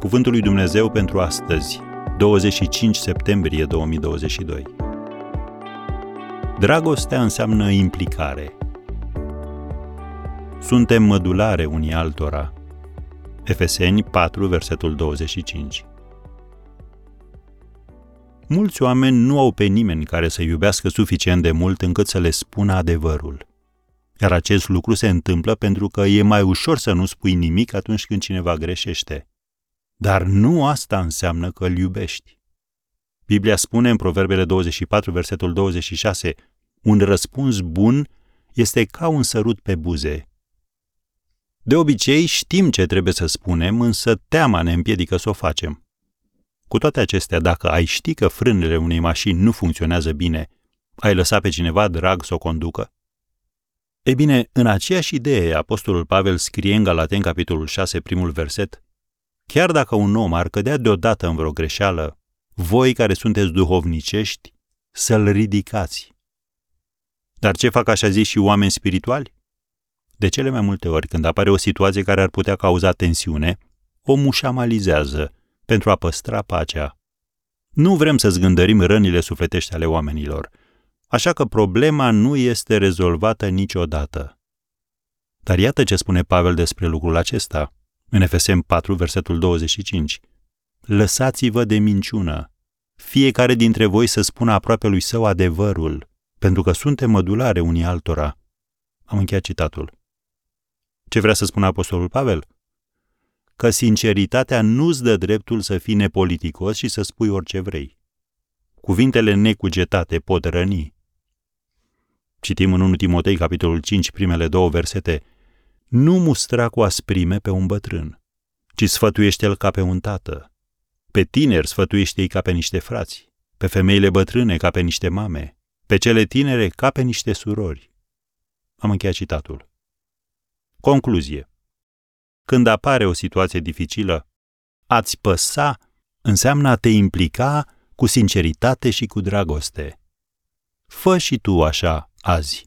Cuvântul lui Dumnezeu pentru astăzi, 25 septembrie 2022. Dragostea înseamnă implicare. Suntem mădulare unii altora. Efeseni 4, versetul 25. Mulți oameni nu au pe nimeni care să iubească suficient de mult încât să le spună adevărul. Iar acest lucru se întâmplă pentru că e mai ușor să nu spui nimic atunci când cineva greșește. Dar nu asta înseamnă că îl iubești. Biblia spune în Proverbele 24, versetul 26, un răspuns bun este ca un sărut pe buze. De obicei știm ce trebuie să spunem, însă teama ne împiedică să o facem. Cu toate acestea, dacă ai ști că frânele unei mașini nu funcționează bine, ai lăsat pe cineva drag să o conducă? Ei bine, în aceeași idee, Apostolul Pavel scrie în Galaten, capitolul 6, primul verset, Chiar dacă un om ar cădea deodată în vreo greșeală, voi care sunteți duhovnicești, să-l ridicați. Dar ce fac așa zis și oameni spirituali? De cele mai multe ori, când apare o situație care ar putea cauza tensiune, omul șamalizează pentru a păstra pacea. Nu vrem să zgândărim rănile sufletești ale oamenilor, așa că problema nu este rezolvată niciodată. Dar iată ce spune Pavel despre lucrul acesta în Efesem 4, versetul 25. Lăsați-vă de minciună. Fiecare dintre voi să spună aproape lui său adevărul, pentru că suntem mădulare unii altora. Am încheiat citatul. Ce vrea să spună Apostolul Pavel? Că sinceritatea nu-ți dă dreptul să fii nepoliticos și să spui orice vrei. Cuvintele necugetate pot răni. Citim în 1 Timotei, capitolul 5, primele două versete – nu mustra cu asprime pe un bătrân, ci sfătuiește-l ca pe un tată. Pe tineri sfătuiește-i ca pe niște frați, pe femeile bătrâne ca pe niște mame, pe cele tinere ca pe niște surori. Am încheiat citatul. Concluzie. Când apare o situație dificilă, ați păsa înseamnă a te implica cu sinceritate și cu dragoste. Fă și tu așa azi.